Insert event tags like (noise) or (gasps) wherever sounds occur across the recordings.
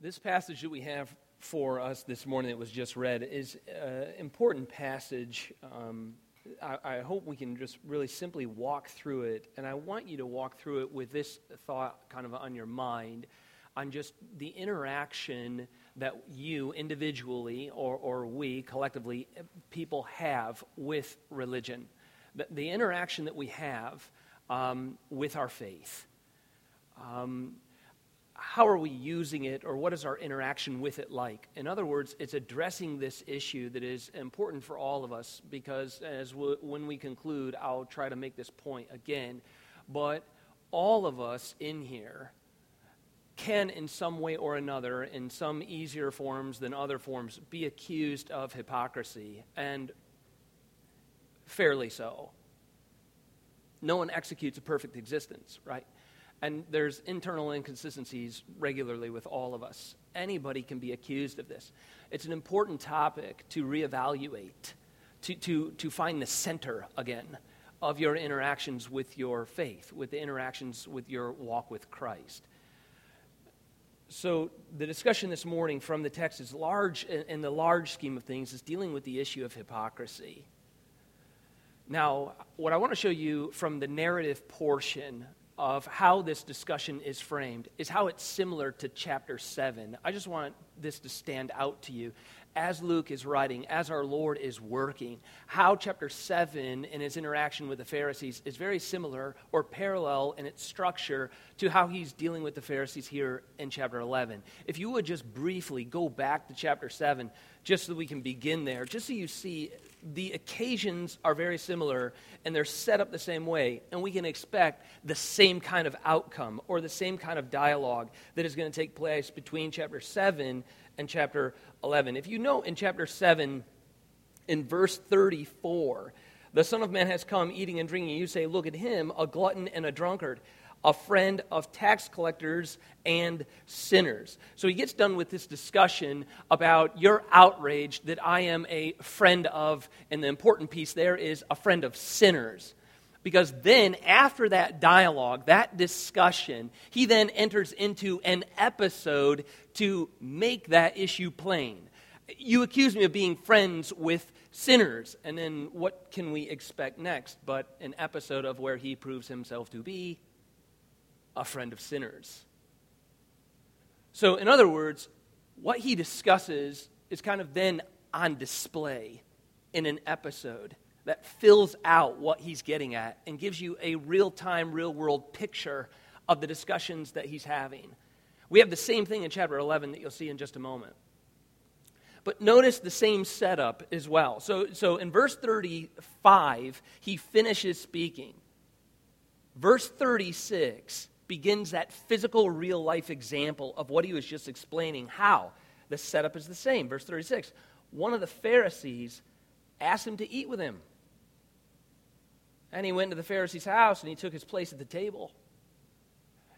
This passage that we have for us this morning that was just read is an important passage. Um, I, I, hope we can just really simply walk through it. And I want you to walk through it with this thought kind of on your mind on just the interaction that you individually or, or we collectively, people have with religion. The, the interaction that we have um, with our faith. Um, how are we using it or what is our interaction with it like? In other words, it's addressing this issue that is important for all of us because as we, when we conclude, I'll try to make this point again. But all of us in here can, in some way or another, in some easier forms than other forms, be accused of hypocrisy, and fairly so. No one executes a perfect existence, right? And there's internal inconsistencies regularly with all of us. Anybody can be accused of this. It's an important topic to reevaluate, to, to, to find the center again of your interactions with your faith, with the interactions with your walk with Christ. So, the discussion this morning from the text is large, in the large scheme of things, is dealing with the issue of hypocrisy. Now, what I want to show you from the narrative portion of how this discussion is framed is how it's similar to chapter 7. I just want this to stand out to you as Luke is writing, as our Lord is working, how chapter 7 in his interaction with the Pharisees is very similar or parallel in its structure to how he's dealing with the Pharisees here in chapter 11. If you would just briefly go back to chapter 7, just so we can begin there, just so you see the occasions are very similar and they're set up the same way, and we can expect the same kind of outcome or the same kind of dialogue that is going to take place between chapter 7 and chapter 11. If you know in chapter 7, in verse 34, the Son of Man has come eating and drinking. You say, Look at him, a glutton and a drunkard a friend of tax collectors and sinners. So he gets done with this discussion about your outrage that I am a friend of, and the important piece there is a friend of sinners. Because then, after that dialogue, that discussion, he then enters into an episode to make that issue plain. You accuse me of being friends with sinners. And then what can we expect next but an episode of where he proves himself to be a friend of sinners. So, in other words, what he discusses is kind of then on display in an episode that fills out what he's getting at and gives you a real time, real world picture of the discussions that he's having. We have the same thing in chapter 11 that you'll see in just a moment. But notice the same setup as well. So, so in verse 35, he finishes speaking. Verse 36, begins that physical, real life example of what he was just explaining. How? The setup is the same. Verse 36 One of the Pharisees asked him to eat with him. And he went to the Pharisee's house and he took his place at the table.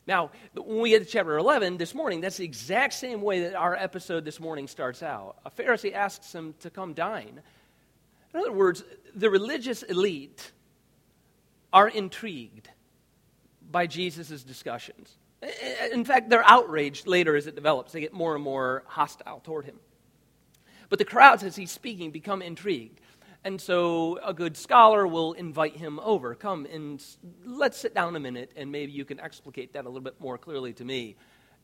Now, when we get to chapter 11 this morning, that's the exact same way that our episode this morning starts out. A Pharisee asks him to come dine. In other words, the religious elite are intrigued by Jesus' discussions. In fact, they're outraged later as it develops. They get more and more hostile toward him. But the crowds, as he's speaking, become intrigued. And so a good scholar will invite him over. Come and let's sit down a minute, and maybe you can explicate that a little bit more clearly to me.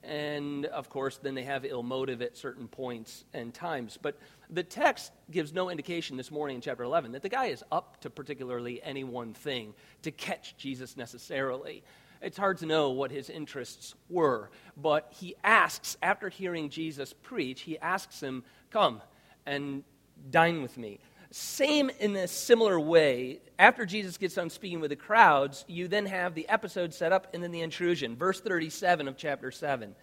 And of course, then they have ill motive at certain points and times. But the text gives no indication this morning in chapter 11 that the guy is up to particularly any one thing to catch Jesus necessarily. It's hard to know what his interests were, but he asks, after hearing Jesus preach, he asks him, Come and dine with me. Same in a similar way, after Jesus gets done speaking with the crowds, you then have the episode set up and then the intrusion. Verse 37 of chapter 7.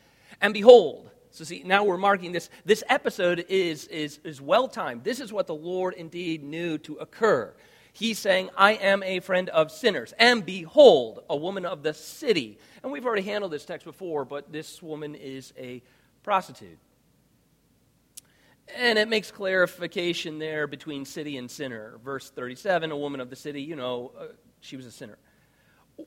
And behold, so see, now we're marking this. This episode is, is, is well timed. This is what the Lord indeed knew to occur. He's saying, I am a friend of sinners. And behold, a woman of the city. And we've already handled this text before, but this woman is a prostitute. And it makes clarification there between city and sinner. Verse 37 a woman of the city, you know, uh, she was a sinner.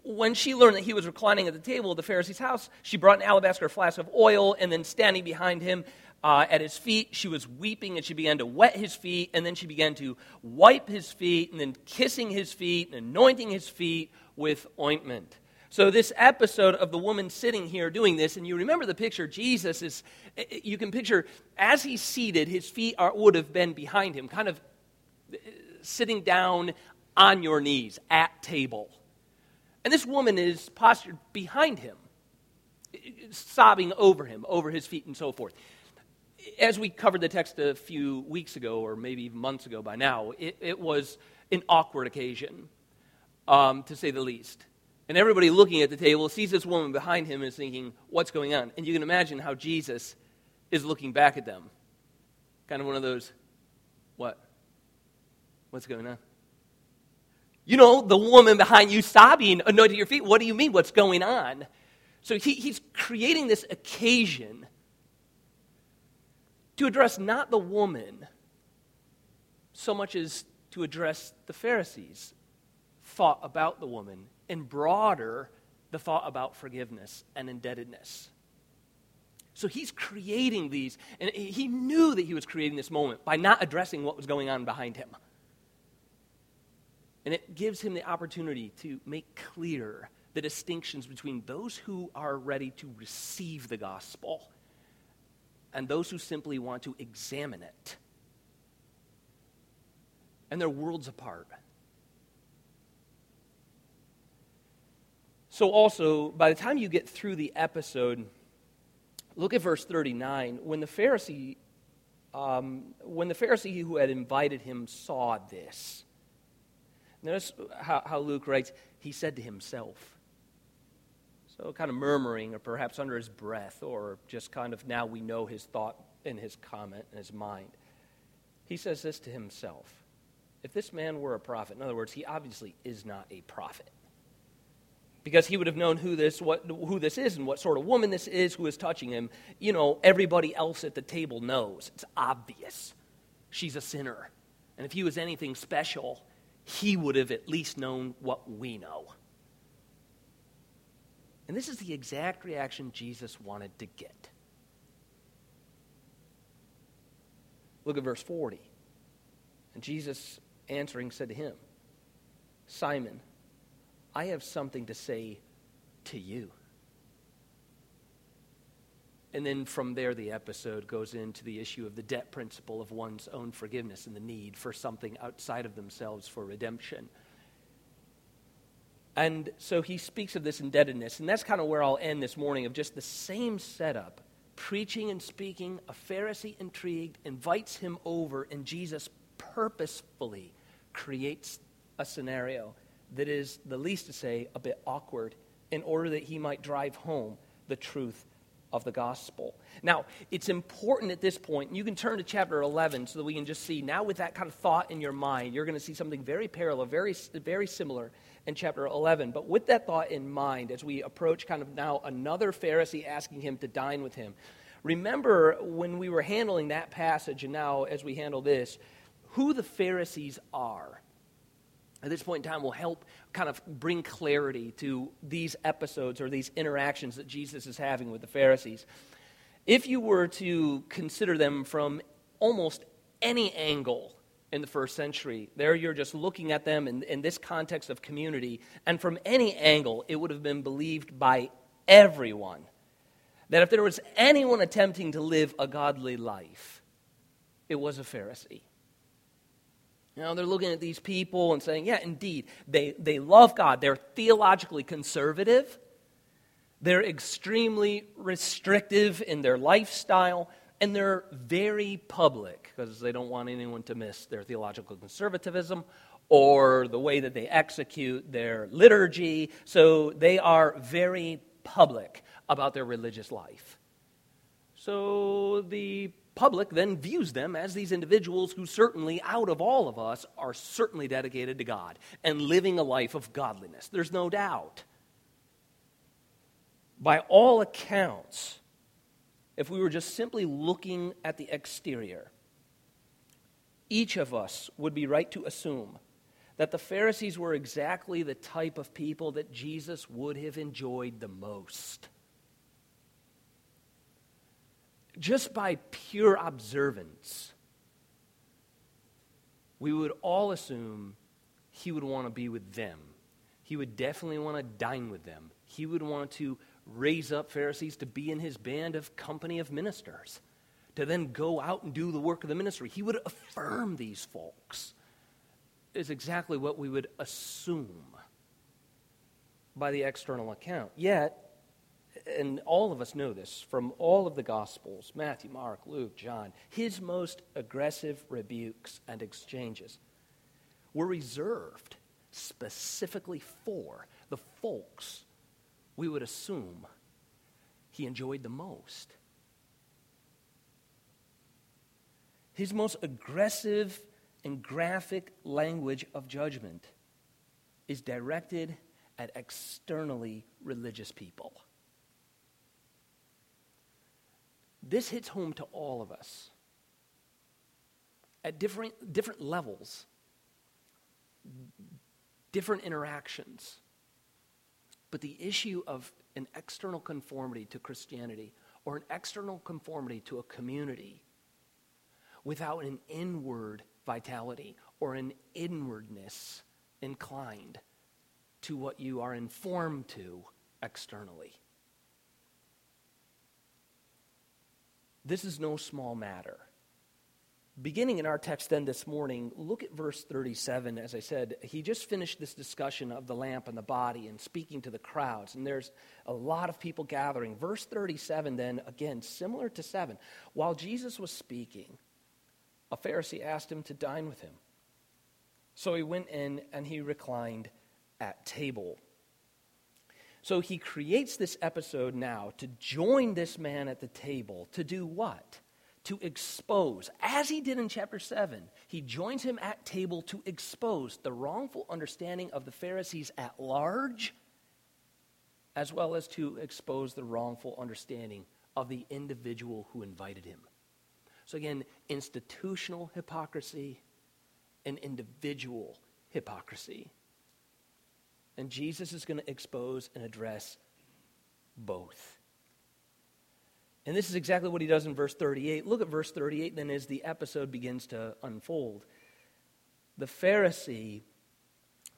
When she learned that he was reclining at the table of the Pharisee's house, she brought an alabaster flask of oil, and then standing behind him uh, at his feet, she was weeping, and she began to wet his feet, and then she began to wipe his feet, and then kissing his feet, and anointing his feet with ointment. So, this episode of the woman sitting here doing this, and you remember the picture, Jesus is, you can picture as he's seated, his feet are, would have been behind him, kind of uh, sitting down on your knees at table. And this woman is postured behind him, sobbing over him, over his feet, and so forth. As we covered the text a few weeks ago, or maybe even months ago by now, it, it was an awkward occasion, um, to say the least. And everybody looking at the table sees this woman behind him and is thinking, What's going on? And you can imagine how Jesus is looking back at them. Kind of one of those, What? What's going on? You know, the woman behind you sobbing, anointing your feet. What do you mean? What's going on? So he, he's creating this occasion to address not the woman so much as to address the Pharisees' thought about the woman, and broader, the thought about forgiveness and indebtedness. So he's creating these, and he knew that he was creating this moment by not addressing what was going on behind him. And it gives him the opportunity to make clear the distinctions between those who are ready to receive the gospel and those who simply want to examine it. And they're worlds apart. So, also, by the time you get through the episode, look at verse 39. When the Pharisee, um, when the Pharisee who had invited him saw this, Notice how, how Luke writes, he said to himself. So, kind of murmuring, or perhaps under his breath, or just kind of now we know his thought and his comment in his mind. He says this to himself If this man were a prophet, in other words, he obviously is not a prophet. Because he would have known who this, what, who this is and what sort of woman this is who is touching him. You know, everybody else at the table knows. It's obvious. She's a sinner. And if he was anything special, he would have at least known what we know. And this is the exact reaction Jesus wanted to get. Look at verse 40. And Jesus answering said to him, Simon, I have something to say to you. And then from there, the episode goes into the issue of the debt principle of one's own forgiveness and the need for something outside of themselves for redemption. And so he speaks of this indebtedness, and that's kind of where I'll end this morning of just the same setup. Preaching and speaking, a Pharisee intrigued invites him over, and Jesus purposefully creates a scenario that is, the least to say, a bit awkward in order that he might drive home the truth of the gospel. Now, it's important at this point, you can turn to chapter 11 so that we can just see, now with that kind of thought in your mind, you're going to see something very parallel, very, very similar in chapter 11. But with that thought in mind, as we approach kind of now another Pharisee asking him to dine with him, remember when we were handling that passage, and now as we handle this, who the Pharisees are at this point in time will help kind of bring clarity to these episodes or these interactions that Jesus is having with the Pharisees. If you were to consider them from almost any angle in the first century, there you're just looking at them in, in this context of community, and from any angle, it would have been believed by everyone that if there was anyone attempting to live a godly life, it was a Pharisee. You know, they're looking at these people and saying, yeah, indeed, they, they love God. They're theologically conservative. They're extremely restrictive in their lifestyle. And they're very public because they don't want anyone to miss their theological conservatism or the way that they execute their liturgy. So they are very public about their religious life. So the public then views them as these individuals who certainly, out of all of us, are certainly dedicated to God and living a life of godliness. There's no doubt. By all accounts, if we were just simply looking at the exterior, each of us would be right to assume that the Pharisees were exactly the type of people that Jesus would have enjoyed the most. Just by pure observance, we would all assume he would want to be with them. He would definitely want to dine with them. He would want to raise up Pharisees to be in his band of company of ministers, to then go out and do the work of the ministry. He would affirm these folks, is exactly what we would assume by the external account. Yet, and all of us know this from all of the Gospels Matthew, Mark, Luke, John his most aggressive rebukes and exchanges were reserved specifically for the folks we would assume he enjoyed the most. His most aggressive and graphic language of judgment is directed at externally religious people. This hits home to all of us at different, different levels, different interactions. But the issue of an external conformity to Christianity or an external conformity to a community without an inward vitality or an inwardness inclined to what you are informed to externally. This is no small matter. Beginning in our text then this morning, look at verse 37. As I said, he just finished this discussion of the lamp and the body and speaking to the crowds, and there's a lot of people gathering. Verse 37, then, again, similar to 7. While Jesus was speaking, a Pharisee asked him to dine with him. So he went in and he reclined at table. So he creates this episode now to join this man at the table to do what? To expose, as he did in chapter 7, he joins him at table to expose the wrongful understanding of the Pharisees at large, as well as to expose the wrongful understanding of the individual who invited him. So, again, institutional hypocrisy and individual hypocrisy. And Jesus is going to expose and address both. And this is exactly what he does in verse 38. Look at verse 38 then as the episode begins to unfold. The Pharisee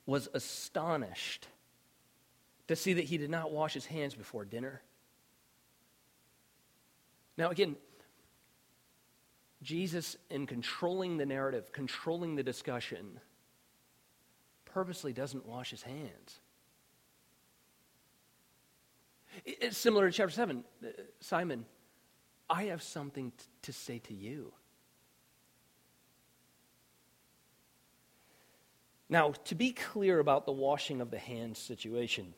was astonished to see that he did not wash his hands before dinner. Now, again, Jesus, in controlling the narrative, controlling the discussion, purposely doesn't wash his hands. It's similar to chapter 7. Uh, Simon, I have something t- to say to you. Now, to be clear about the washing of the hands situation,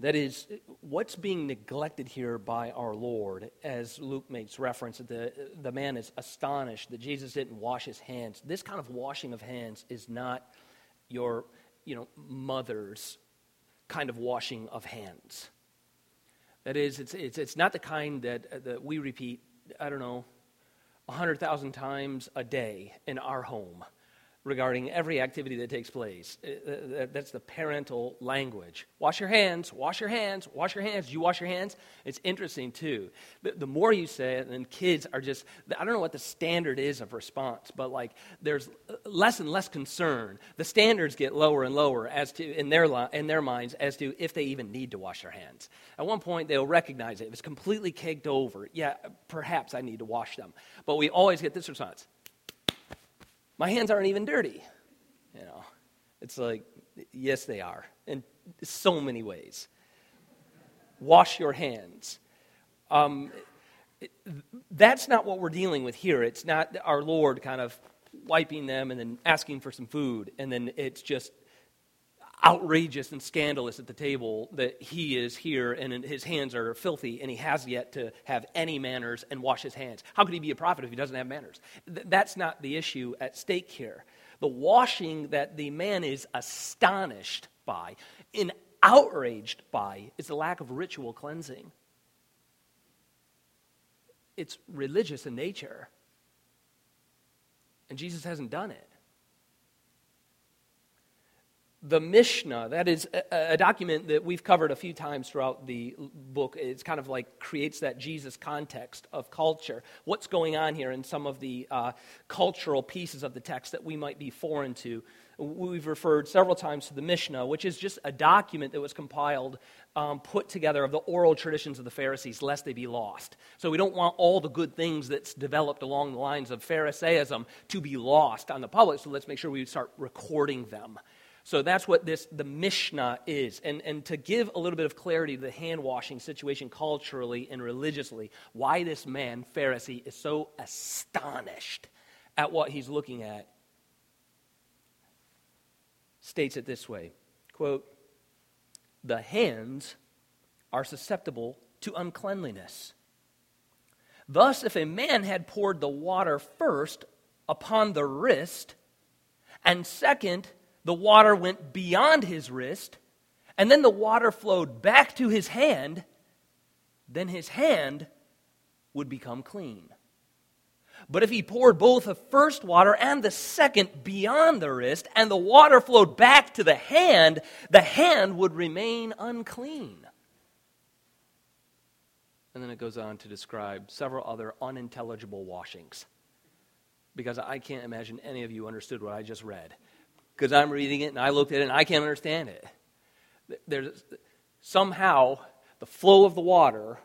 that is, what's being neglected here by our Lord, as Luke makes reference, the, the man is astonished that Jesus didn't wash his hands. This kind of washing of hands is not your you know, mother's kind of washing of hands. That is, it's, it's, it's not the kind that, uh, that we repeat, I don't know, 100,000 times a day in our home regarding every activity that takes place. Uh, uh, that's the parental language. Wash your hands, wash your hands, wash your hands. You wash your hands. It's interesting, too. The more you say it, and kids are just, I don't know what the standard is of response, but like there's less and less concern. The standards get lower and lower as to, in their, in their minds as to if they even need to wash their hands. At one point, they'll recognize it. If it's completely caked over, yeah, perhaps I need to wash them. But we always get this response my hands aren't even dirty. You know, it's like, yes, they are, in so many ways. Wash your hands. Um, that's not what we're dealing with here. It's not our Lord kind of wiping them and then asking for some food, and then it's just outrageous and scandalous at the table that he is here and his hands are filthy and he has yet to have any manners and wash his hands. How could he be a prophet if he doesn't have manners? Th- that's not the issue at stake here. The washing that the man is astonished by, and outraged by, is the lack of ritual cleansing. It's religious in nature. And Jesus hasn't done it. The Mishnah, that is a, a, document that we've covered a few times throughout the book. It's kind of like creates that Jesus context of culture. What's going on here in some of the uh, cultural pieces of the text that we might be foreign to. We've referred several times to the Mishnah, which is just a document that was compiled, um, put together of the oral traditions of the Pharisees, lest they be lost. So we don't want all the good things that's developed along the lines of Pharisaism to be lost on the public, so let's make sure we start recording them. So that's what this the Mishnah is. And, and to give a little bit of clarity to the hand washing situation culturally and religiously, why this man, Pharisee, is so astonished at what he's looking at, states it this way quote, The hands are susceptible to uncleanliness. Thus, if a man had poured the water first upon the wrist, and second, the water went beyond his wrist, and then the water flowed back to his hand, then his hand would become clean. But if he poured both the first water and the second beyond the wrist, and the water flowed back to the hand, the hand would remain unclean. And then it goes on to describe several other unintelligible washings. Because I can't imagine any of you understood what I just read because I'm reading it and I looked at it and I can't understand it. There's somehow the flow of the water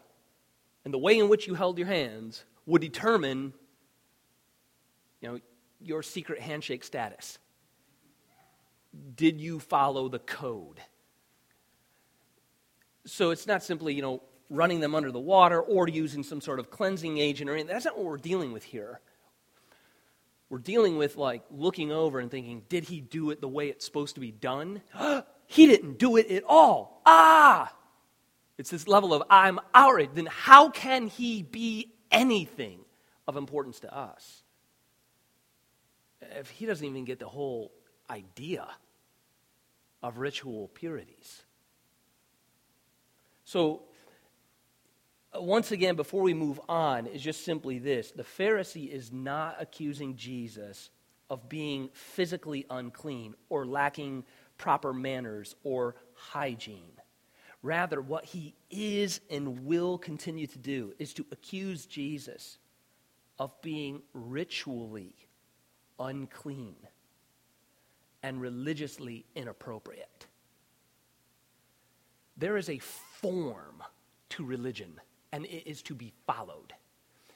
and the way in which you held your hands would determine you know your secret handshake status. Did you follow the code? So it's not simply, you know, running them under the water or using some sort of cleansing agent or anything. That's not what we're dealing with here we're dealing with like looking over and thinking, did he do it the way it's supposed to be done? (gasps) he didn't do it at all. Ah! It's this level of I'm outraged. Then how can he be anything of importance to us? If he doesn't even get the whole idea of ritual purities. So Uh, once again, before we move on, is just simply this the Pharisee is not accusing Jesus of being physically unclean or lacking proper manners or hygiene. Rather, what he is and will continue to do is to accuse Jesus of being ritually unclean and religiously inappropriate. There is a form to religion and it is to be followed.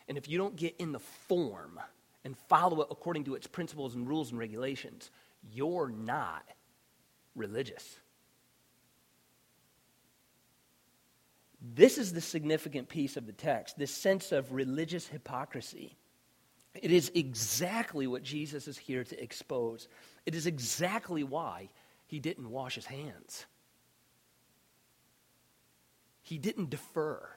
And if you don't get in the form and follow it according to its principles and rules and regulations, you're not religious. This is the significant piece of the text this sense of religious hypocrisy. It is exactly what Jesus is here to expose. It is exactly why he didn't wash his hands. He didn't defer.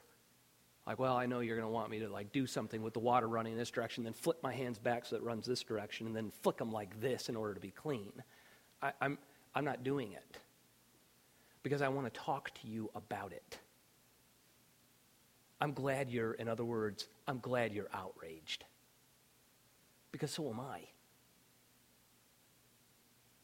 Like, well, I know you're going to want me to like do something with the water running in this direction, then flip my hands back so it runs this direction, and then flick them like this in order to be clean. I, I'm, I'm not doing it because I want to talk to you about it. I'm glad you're, in other words, I'm glad you're outraged. Because so am I.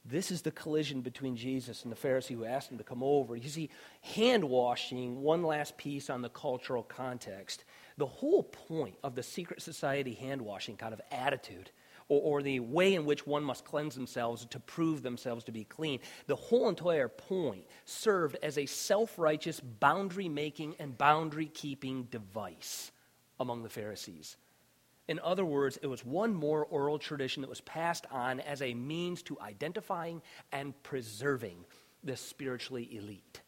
This is the collision between Jesus and the Pharisee who asked him to come over. You see, hand washing, one last piece on the cultural context. The whole point of the secret society hand washing kind of attitude, or, or the way in which one must cleanse themselves to prove themselves to be clean, the whole entire point served as a self righteous boundary making and boundary keeping device among the Pharisees. In other words, it was one more oral tradition that was passed on as a means to identifying and preserving the spiritually elite.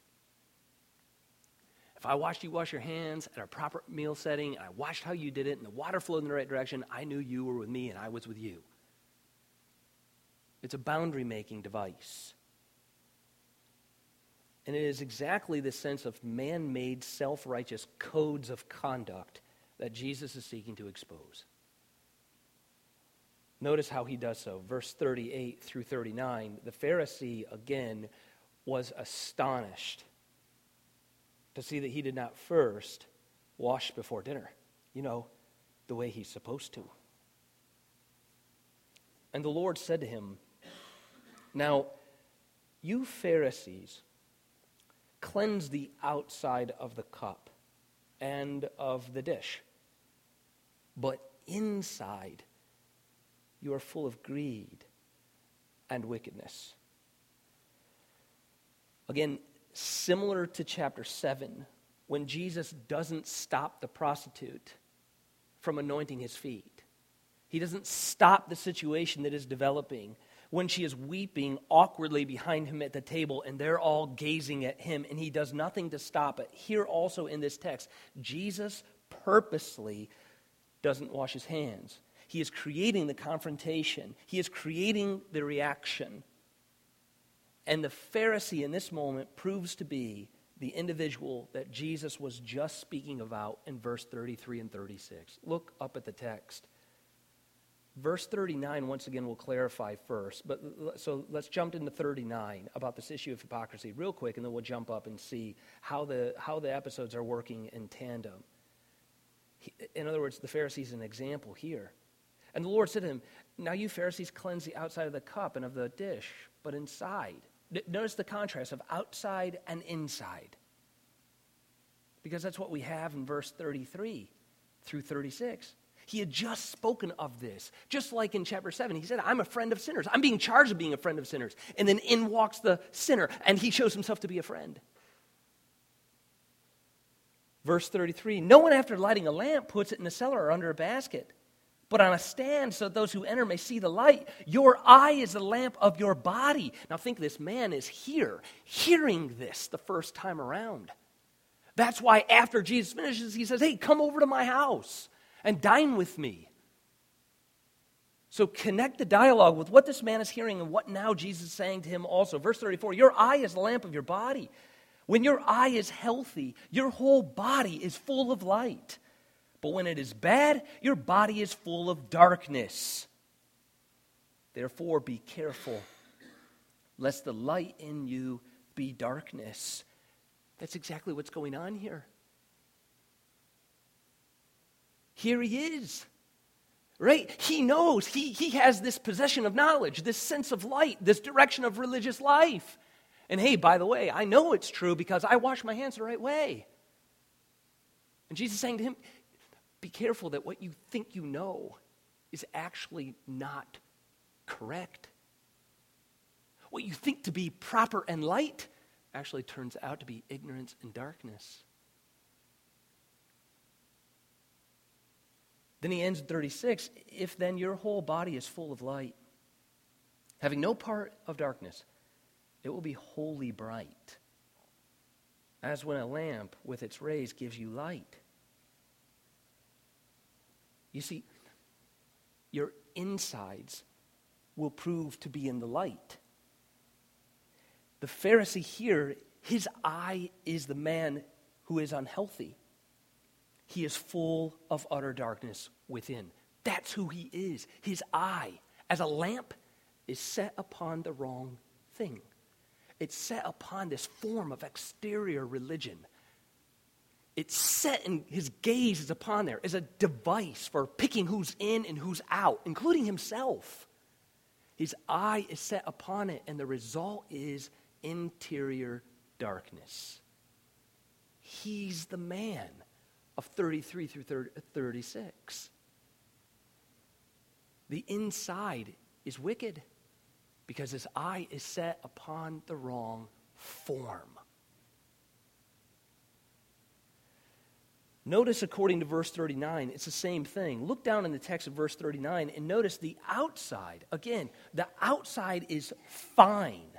If I watched you wash your hands at a proper meal setting, and I watched how you did it, and the water flowed in the right direction, I knew you were with me and I was with you. It's a boundary making device. And it is exactly the sense of man made, self righteous codes of conduct that Jesus is seeking to expose. Notice how he does so. Verse 38 through 39. The Pharisee, again, was astonished to see that he did not first wash before dinner, you know, the way he's supposed to. And the Lord said to him, Now, You Pharisees cleanse the outside of the cup and of the dish, but inside you are full of greed and wickedness. Again, similar to chapter 7, when Jesus doesn't stop the prostitute from anointing his feet, he doesn't stop the situation that is developing when she is weeping awkwardly behind him at the table and they're all gazing at him and he does nothing to stop it. Here also in this text, Jesus purposely doesn't wash his hands. He is creating the confrontation, he is creating the reaction. And the Pharisee in this moment proves to be the individual that Jesus was just speaking about in verse 33 and 36. Look up at the text. Verse 39, once again, we'll clarify first. But so let's jump into 39 about this issue of hypocrisy real quick, and then we'll jump up and see how the, how the episodes are working in tandem. In other words, the Pharisees an example here. And the Lord said to him, Now you Pharisees cleanse the outside of the cup and of the dish, but inside. Notice the contrast of outside and inside. Because that's what we have in verse 33 through 36. He had just spoken of this. Just like in chapter 7, he said, I'm a friend of sinners. I'm being charged of being a friend of sinners. And then in walks the sinner, and he shows himself to be a friend. Verse 33 No one, after lighting a lamp, puts it in a cellar or under a basket, but on a stand so that those who enter may see the light. Your eye is the lamp of your body. Now, think this man is here, hearing this the first time around. That's why after Jesus finishes, he says, Hey, come over to my house and dine with me. So connect the dialogue with what this man is hearing and what now Jesus is saying to him also. Verse 34 Your eye is the lamp of your body. When your eye is healthy, your whole body is full of light. But when it is bad, your body is full of darkness. Therefore, be careful, lest the light in you be darkness. That's exactly what's going on here. Here he is. Right? He knows. He, he has this possession of knowledge, this sense of light, this direction of religious life. And hey, by the way, I know it's true because I wash my hands the right way. And Jesus is saying to him, be careful that what you think you know is actually not correct. What you think to be proper and light actually turns out to be ignorance and darkness. Then he ends in 36 If then your whole body is full of light, having no part of darkness, it will be wholly bright, as when a lamp with its rays gives you light. You see, your insides will prove to be in the light. The Pharisee here, his eye is the man who is unhealthy. He is full of utter darkness within. That's who he is. His eye, as a lamp, is set upon the wrong thing. It's set upon this form of exterior religion. It's set and his gaze is upon there as a device for picking who's in and who's out, including himself. His eye is set upon it, and the result is interior darkness. He's the man of 33 through 36. The inside is wicked because his eye is set upon the wrong form. Notice, according to verse 39, it's the same thing. Look down in the text of verse 39 and notice the outside. Again, the outside is fine.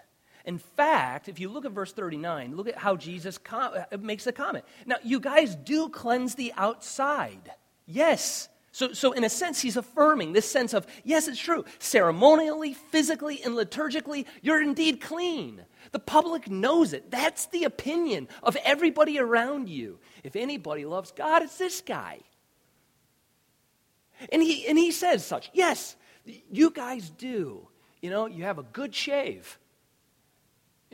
In fact, if you look at verse 39, look at how Jesus com- uh, makes a comment. Now, you guys do cleanse the outside. Yes. So, so, in a sense, he's affirming this sense of, yes, it's true. Ceremonially, physically, and liturgically, you're indeed clean. The public knows it. That's the opinion of everybody around you. If anybody loves God, it's this guy. And he, and he says such. Yes, you guys do. You know, you have a good shave.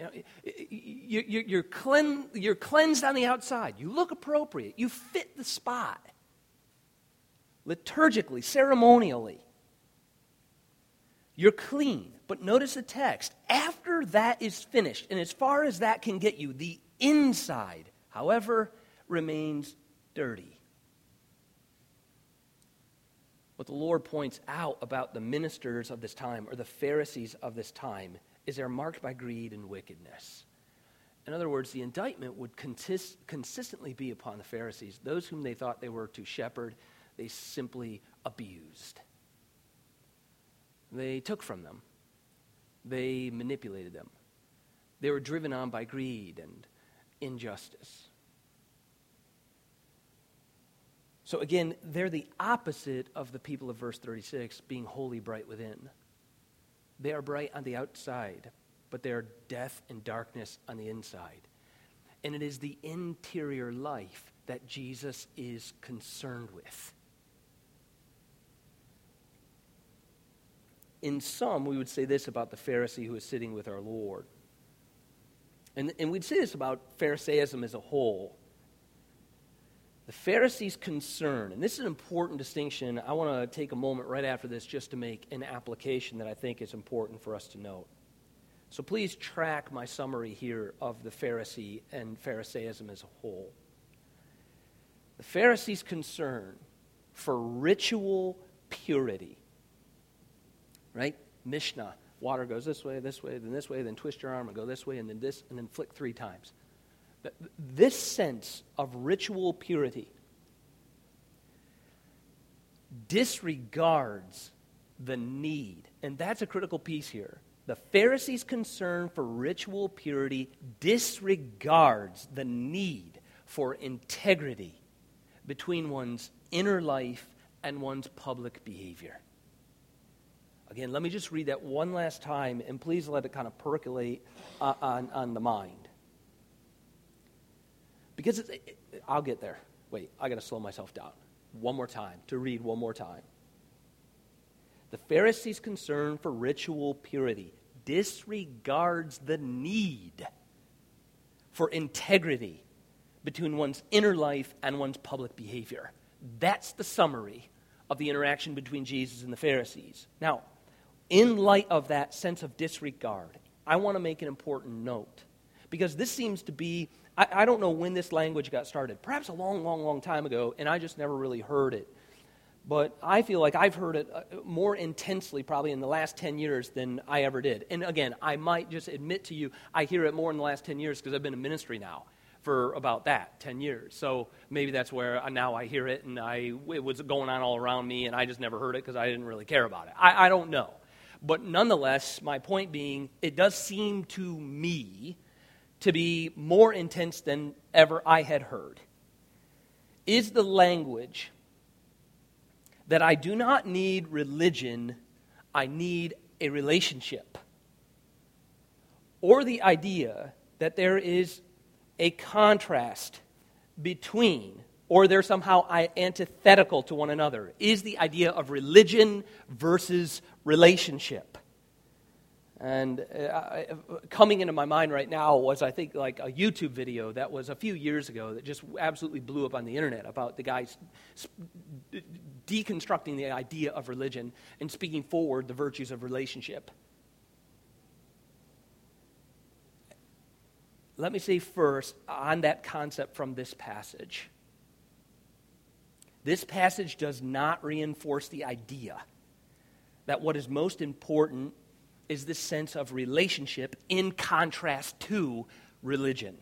You know, you, you're, clean, you're cleansed on the outside. You look appropriate. You fit the spot. Liturgically, ceremonially. You're clean. But notice the text. After that is finished, and as far as that can get you, the inside, however, remains dirty. What the Lord points out about the ministers of this time, or the Pharisees of this time, is they're marked by greed and wickedness. In other words, the indictment would consist, consistently be upon the Pharisees. Those whom they thought they were to shepherd, they simply abused. They took from them, they manipulated them. They were driven on by greed and injustice. So again, they're the opposite of the people of verse 36 being wholly bright within. They are bright on the outside, but they are death and darkness on the inside. And it is the interior life that Jesus is concerned with. In some, we would say this about the Pharisee who is sitting with our Lord. And, and we'd say this about Pharisaism as a whole. The Pharisees' concern, and this is an important distinction. I want to take a moment right after this just to make an application that I think is important for us to note. So please track my summary here of the Pharisee and Pharisaism as a whole. The Pharisees' concern for ritual purity, right? Mishnah, water goes this way, this way, then this way, then twist your arm and go this way, and then this, and then flick three times. This sense of ritual purity disregards the need, and that's a critical piece here. The Pharisees' concern for ritual purity disregards the need for integrity between one's inner life and one's public behavior. Again, let me just read that one last time, and please let it kind of percolate uh, on, on the mind. Because it, it, I'll get there. Wait, I got to slow myself down one more time to read one more time. The Pharisees' concern for ritual purity disregards the need for integrity between one's inner life and one's public behavior. That's the summary of the interaction between Jesus and the Pharisees. Now, in light of that sense of disregard, I want to make an important note because this seems to be I, I don't know when this language got started. Perhaps a long, long, long time ago, and I just never really heard it. But I feel like I've heard it uh, more intensely probably in the last 10 years than I ever did. And again, I might just admit to you, I hear it more in the last 10 years because I've been in ministry now for about that 10 years so maybe that's where now i hear it and I, it was going on all around me and i just never heard it because i didn't really care about it I, I don't know but nonetheless my point being it does seem to me to be more intense than ever I had heard is the language that I do not need religion, I need a relationship. Or the idea that there is a contrast between, or they're somehow antithetical to one another, is the idea of religion versus relationship. And uh, coming into my mind right now was, I think, like a YouTube video that was a few years ago that just absolutely blew up on the internet about the guys deconstructing the idea of religion and speaking forward the virtues of relationship. Let me say first on that concept from this passage. This passage does not reinforce the idea that what is most important is this sense of relationship in contrast to religion.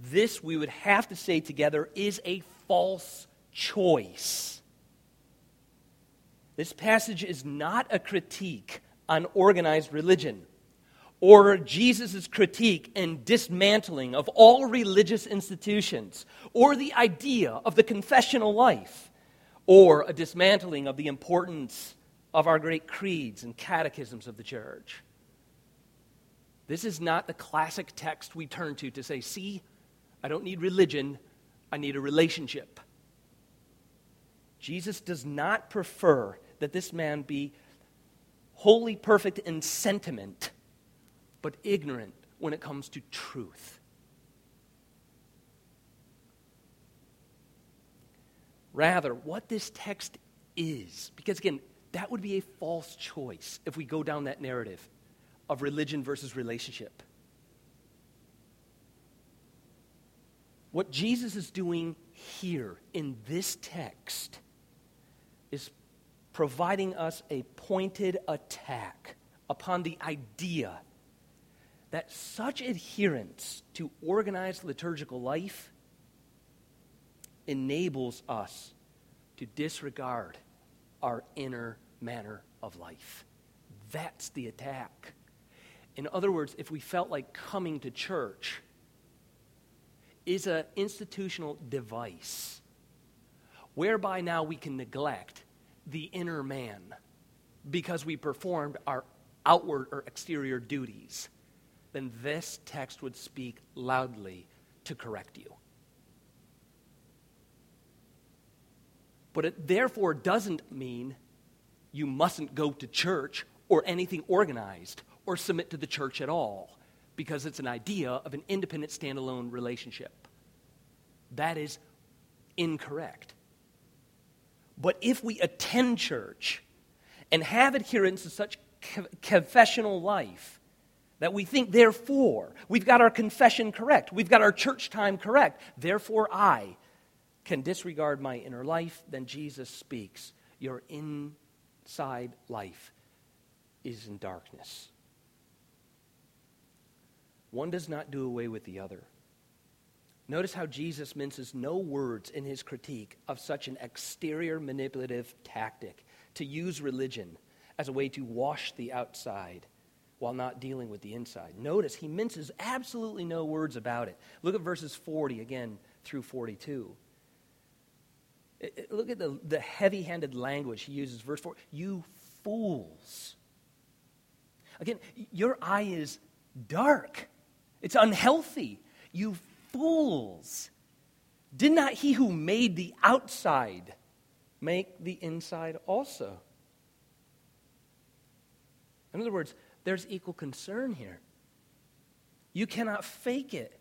This, we would have to say together, is a false choice. This passage is not a critique on organized religion or Jesus' critique and dismantling of all religious institutions, or the idea of the confessional life, or a dismantling of the importance of our great creeds and catechisms of the church. This is not the classic text we turn to to say, see, I don't need religion, I need a relationship. Jesus does not prefer that this man be wholly perfect in sentiment, but ignorant when it comes to truth. Rather, what this text is, because again, That would be a false choice if we go down that narrative of religion versus relationship. What Jesus is doing here in this text is providing us a pointed attack upon the idea that such adherence to organized liturgical life enables us to disregard our inner manner of life. That's the attack. In other words, if we felt like coming to church is an institutional device whereby now we can neglect the inner man because we performed our outward or exterior duties, then this text would speak loudly to correct you. But it therefore doesn't mean you mustn't go to church or anything organized or submit to the church at all because it's an idea of an independent, standalone relationship. That is incorrect. But if we attend church and have adherence to such confessional life that we think, therefore, we've got our confession correct, we've got our church time correct, therefore I can disregard my inner life, then Jesus speaks. Your inside life is in darkness. One does not do away with the other. Notice how Jesus minces no words in his critique of such an exterior manipulative tactic to use religion as a way to wash the outside while not dealing with the inside. Notice he minces absolutely no words about it. Look at verses 40 again through 42. Look at the, the heavy handed language he uses. Verse 4 You fools. Again, your eye is dark, it's unhealthy. You fools. Did not he who made the outside make the inside also? In other words, there's equal concern here. You cannot fake it.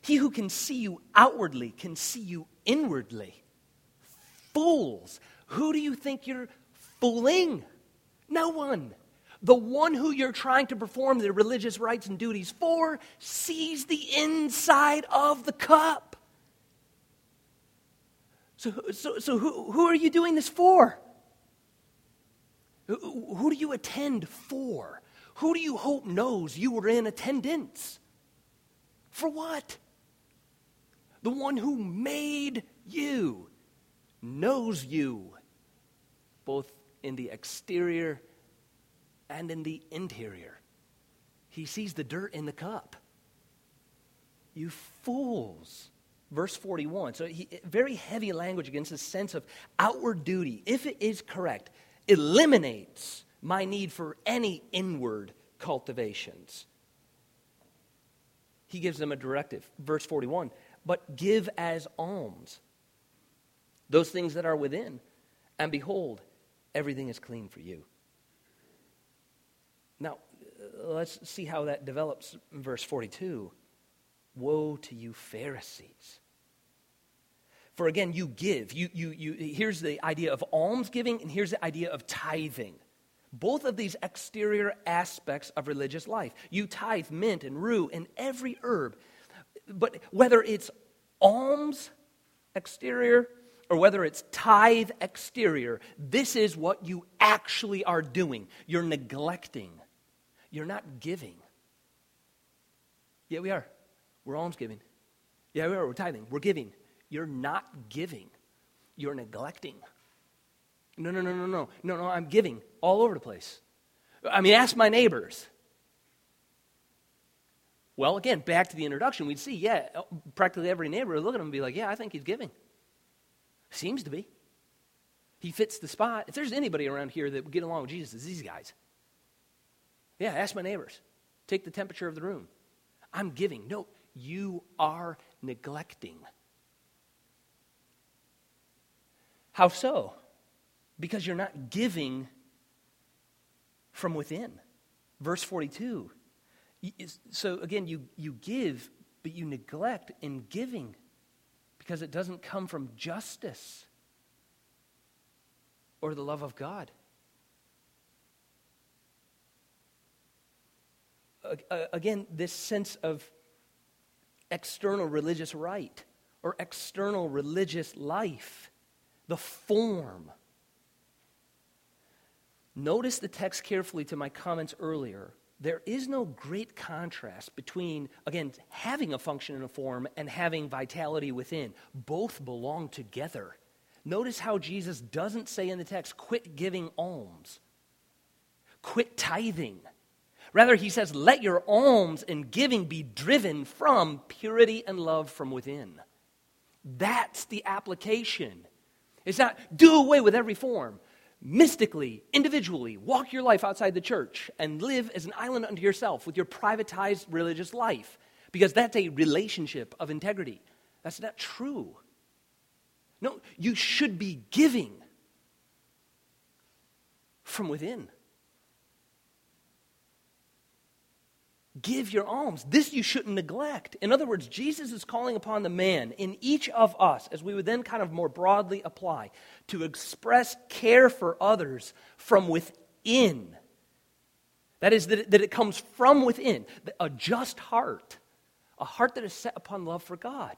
He who can see you outwardly can see you inwardly. Fools. Who do you think you're fooling? No one. The one who you're trying to perform the religious rites and duties for sees the inside of the cup. So, so, so who, who are you doing this for? Who, who do you attend for? Who do you hope knows you were in attendance? For what? The one who made you knows you, both in the exterior and in the interior. He sees the dirt in the cup. You fools. Verse 41. So, he, very heavy language against the sense of outward duty, if it is correct, eliminates my need for any inward cultivations. He gives them a directive. Verse 41 But give as alms those things that are within, and behold, everything is clean for you. Now, uh, let's see how that develops in verse 42. Woe to you, Pharisees. For again, you give. You, you, you, here's the idea of almsgiving, and here's the idea of tithing. Both of these exterior aspects of religious life. You tithe mint and rue and every herb. But whether it's alms exterior or whether it's tithe exterior, this is what you actually are doing. You're neglecting you're not giving. Yeah, we are. We're almsgiving. Yeah, we are. We're tithing. We're giving. You're not giving. You're neglecting. No, no, no, no, no. No, no, I'm giving all over the place. I mean, ask my neighbors. Well, again, back to the introduction, we'd see, yeah, practically every neighbor would look at him and be like, yeah, I think he's giving. Seems to be. He fits the spot. If there's anybody around here that would get along with Jesus, it's these guys. Yeah, ask my neighbors. Take the temperature of the room. I'm giving. No, you are neglecting. How so? Because you're not giving from within. Verse 42. So again, you, you give, but you neglect in giving because it doesn't come from justice or the love of God. Uh, again, this sense of external religious rite or external religious life, the form. Notice the text carefully to my comments earlier there is no great contrast between, again, having a function in a form and having vitality within. Both belong together. Notice how Jesus doesn't say in the text, quit giving alms, quit tithing. Rather, he says, let your alms and giving be driven from purity and love from within. That's the application. It's not do away with every form. Mystically, individually, walk your life outside the church and live as an island unto yourself with your privatized religious life, because that's a relationship of integrity. That's not true. No, you should be giving from within. Give your alms. This you shouldn't neglect. In other words, Jesus is calling upon the man in each of us, as we would then kind of more broadly apply, to express care for others from within. That is, that it, that it comes from within. A just heart, a heart that is set upon love for God.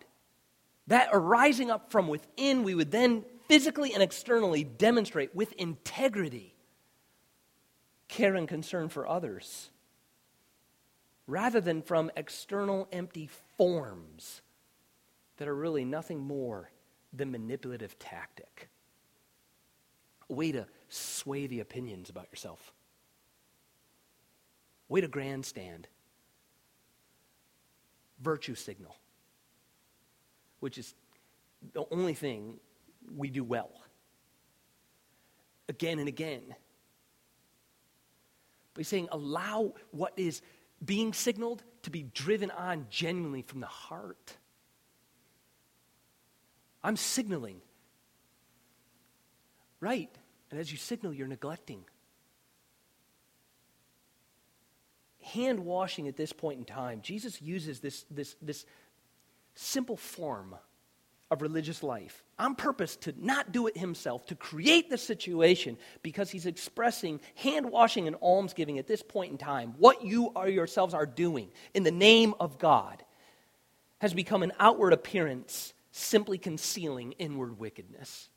That arising up from within, we would then physically and externally demonstrate with integrity care and concern for others rather than from external empty forms that are really nothing more than manipulative tactic. A way to sway the opinions about yourself. Way to grandstand. Virtue signal, which is the only thing we do well. Again and again. But he's saying, allow what is being signaled to be driven on genuinely from the heart. I'm signaling. Right. And as you signal, you're neglecting. Hand washing at this point in time, Jesus uses this, this, this simple form of religious life on purpose to not do it himself, to create the situation because he's expressing hand washing and almsgiving at this point in time. What you are yourselves are doing in the name of God has become an outward appearance simply concealing inward wickedness.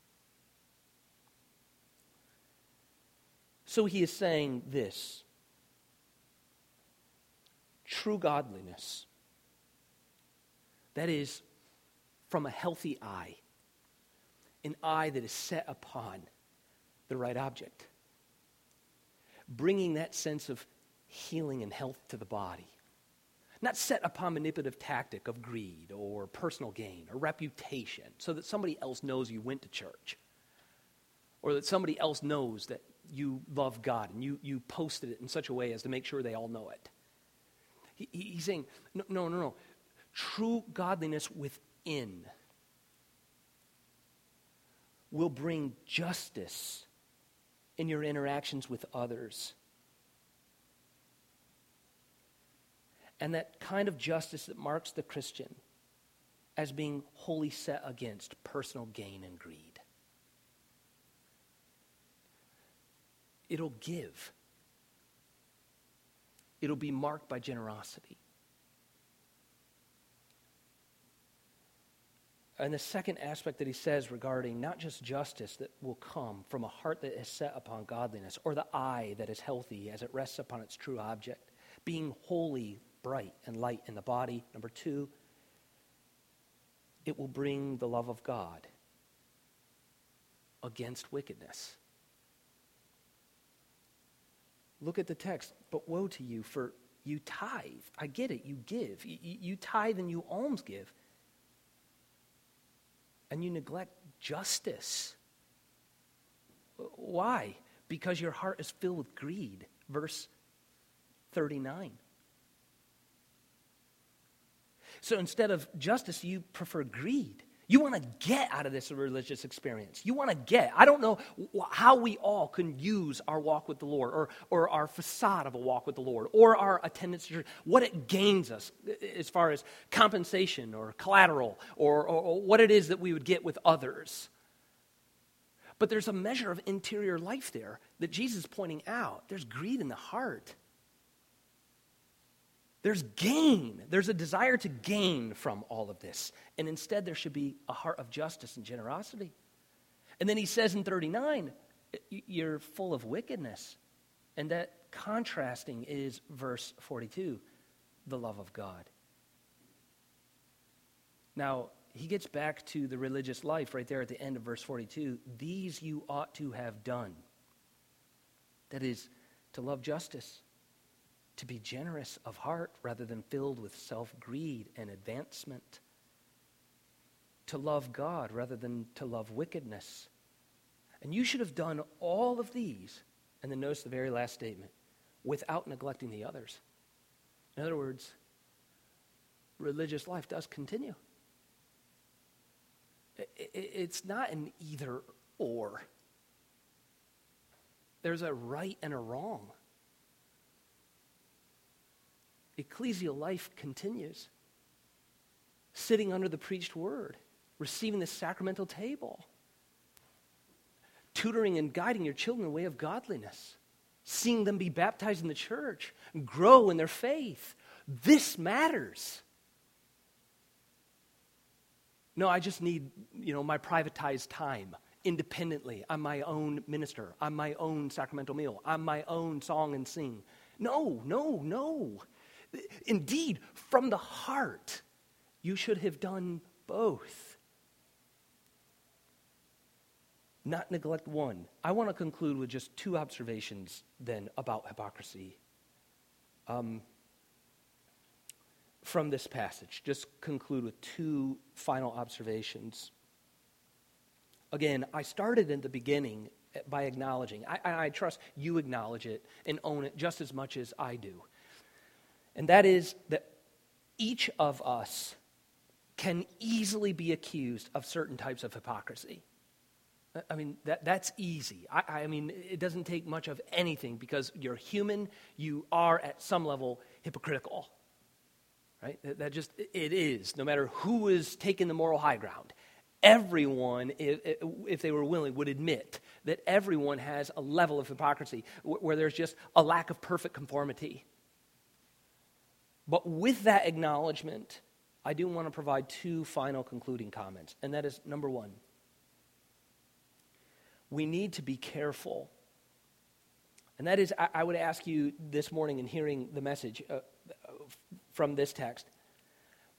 So he is saying this true godliness, that is, from a healthy eye, an eye that is set upon the right object, bringing that sense of healing and health to the body. Not set upon manipulative tactic of greed or personal gain or reputation so that somebody else knows you went to church or that somebody else knows that you love God and you, you posted it in such a way as to make sure they all know it. He, he's saying, no, no, no, no. True godliness with in will bring justice in your interactions with others. And that kind of justice that marks the Christian as being wholly set against personal gain and greed. It'll give. It'll be marked by generosity. And the second aspect that he says regarding not just justice that will come from a heart that is set upon godliness, or the eye that is healthy as it rests upon its true object, being wholly, bright, and light in the body. Number two, it will bring the love of God against wickedness. Look at the text. But woe to you, for you tithe. I get it, you give. You, you tithe and you alms give and you neglect justice. Why? Because your heart is filled with greed. Verse 39. So instead of justice, you prefer greed. You want to get out of this religious experience. You want to get. I don't know how we all can use our walk with the Lord or, or our facade of a walk with the Lord or our attendance to church, what it gains us as far as compensation or collateral or, or, or what it is that we would get with others. But there's a measure of interior life there that Jesus is pointing out. There's greed in the heart. There's gain. There's a desire to gain from all of this. And instead, there should be a heart of justice and generosity. And then he says in 39, you're full of wickedness. And that contrasting is verse 42, the love of God. Now, he gets back to the religious life right there at the end of verse 42. These you ought to have done. That is, to love justice, to be generous of heart rather than filled with self greed and advancement, to love God rather than to love wickedness. And you should have done all of these. And then notice the very last statement without neglecting the others. In other words, religious life does continue. It's not an either or. There's a right and a wrong. Ecclesial life continues. Sitting under the preached word, receiving the sacramental table, tutoring and guiding your children in the way of godliness, seeing them be baptized in the church, grow in their faith. This matters. No, I just need, you know, my privatized time independently. I'm my own minister. I'm my own sacramental meal. I'm my own song and sing. No, no, no. Indeed, from the heart, you should have done both. Not neglect one. I want to conclude with just two observations then about hypocrisy. Um, from this passage. Just conclude with two final observations. Again, I started in the beginning by acknowledging. I, I, trust you acknowledge it and own it just as much as I do. And that is that each of us can easily be accused of certain types of hypocrisy. I mean, that, that's easy. I, I mean, it doesn't take much of anything because you're human, you are at some level hypocritical right? That just, it is, no matter who is taking the moral high ground. Everyone, if they were willing, would admit that everyone has a level of hypocrisy where there's just a lack of perfect conformity. But with that acknowledgement, I do want to provide two final concluding comments. And that is number one, we need to be careful. And that is, I, would ask you this morning in hearing the message, uh, from this text.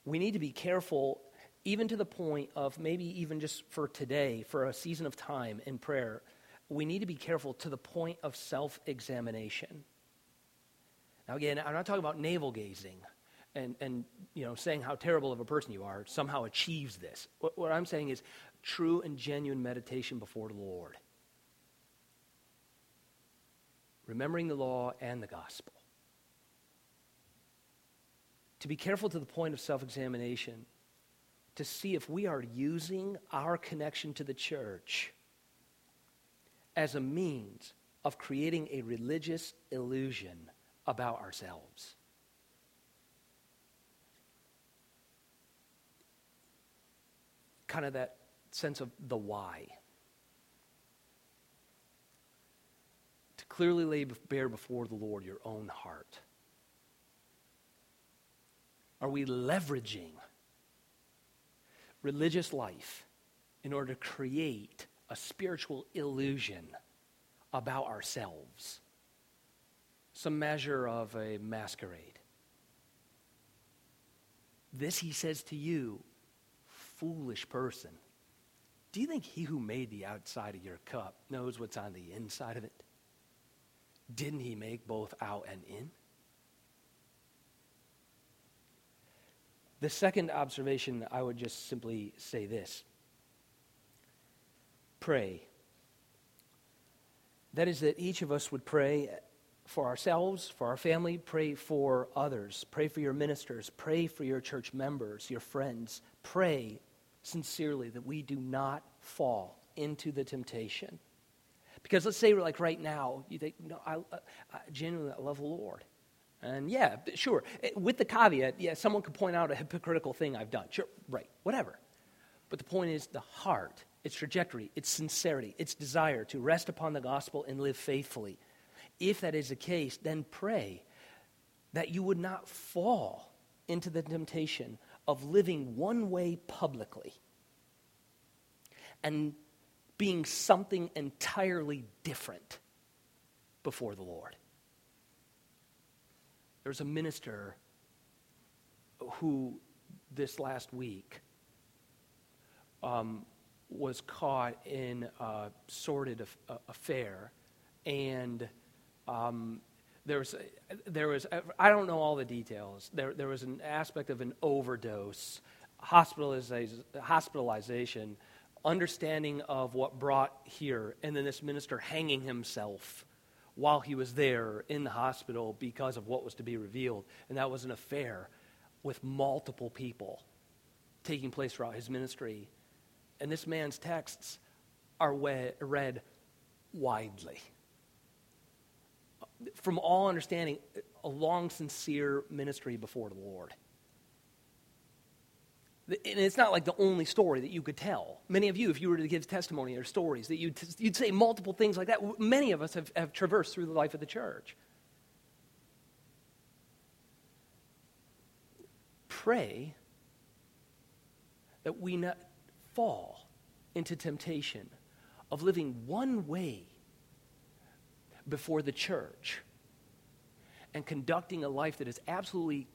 We need to be careful, even to the point of maybe even just for today, for a season of time in prayer, we need to be careful to the point of self examination. Now, again, I'm not talking about navel gazing and, and you know, saying how terrible of a person you are somehow achieves this. What, what I'm saying is true and genuine meditation before the Lord. Remembering the law and the gospel to be careful to the point of self examination, to see if we are using our connection to the church as a means of creating a religious illusion about ourselves. Kind of that sense of the why. To clearly lay bare before the Lord your own heart. Are we leveraging religious life in order to create a spiritual illusion about ourselves? Some measure of a masquerade. This he says to you, foolish person. Do you think he who made the outside of your cup knows what's on the inside of it? Didn't he make both out and in? The second observation, I would just simply say this pray. That is, that each of us would pray for ourselves, for our family, pray for others, pray for your ministers, pray for your church members, your friends. Pray sincerely that we do not fall into the temptation. Because let's say, like right now, you think, no, I, I genuinely love the Lord. And yeah, sure, eh, with the caveat, yeah, someone could point out a hypocritical thing I've done. Sure, right, whatever. But the point is the heart, its trajectory, its sincerity, its desire to rest upon the gospel and live faithfully. If that is the case, then pray that you would not fall into the temptation of living one way publicly and being something entirely different before the Lord. There's a minister who, this last week, um, was caught in a sordid affair, and um, there was, there was, I don't know all the details. There, there was an aspect of an overdose, hospitalization, hospitalization, understanding of what brought here, and then this minister hanging himself while he was there in the hospital because of what was to be revealed. And that was an affair with multiple people taking place throughout his ministry. And this man's texts are read widely. From all understanding, a long, sincere ministry before the Lord. And it's not like the only story that you could tell. Many of you, if you were to give testimony or stories, that you'd, you'd say multiple things like that. Many of us have, have traversed through the life of the church. Pray that we not fall into temptation of living one way before the church and conducting a life that is absolutely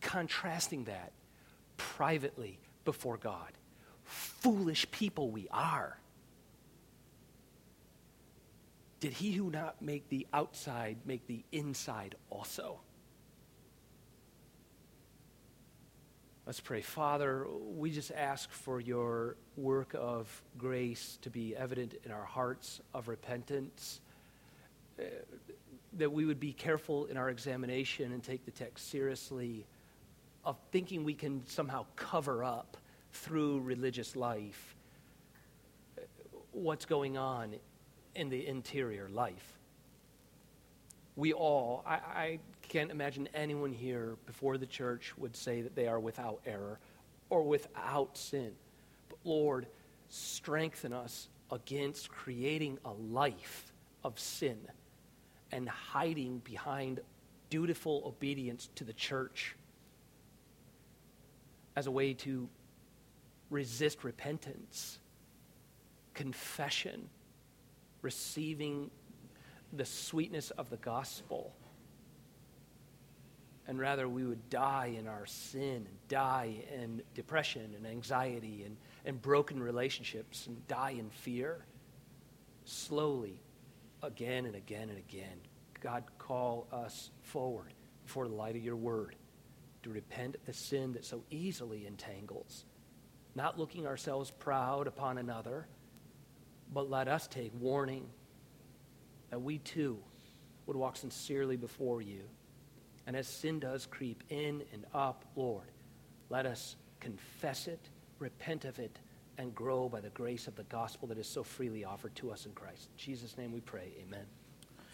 contrasting that privately before God. Foolish people we are. Did he who not make the outside make the inside also? Let's pray. Father, we just ask for your work of grace to be evident in our hearts of repentance, that we would be careful in our examination and take the text seriously of thinking we can somehow cover up through religious life what's going on in the interior life. We all, I, I, can't imagine anyone here before the church would say that they are without error or without sin. But Lord, strengthen us against creating a life of sin and hiding behind dutiful obedience to the church as a way to resist repentance, confession, receiving the sweetness of the gospel. And rather, we would die in our sin, and die in depression and anxiety and, and broken relationships, and die in fear. Slowly, again and again and again, God, call us forward before the light of your word to repent of the sin that so easily entangles, not looking ourselves proud upon another, but let us take warning that we too would walk sincerely before you. And as sin does creep in and up, Lord, let us confess it, repent of it, and grow by the grace of the gospel that is so freely offered to us in Christ. In Jesus' name we pray. Amen.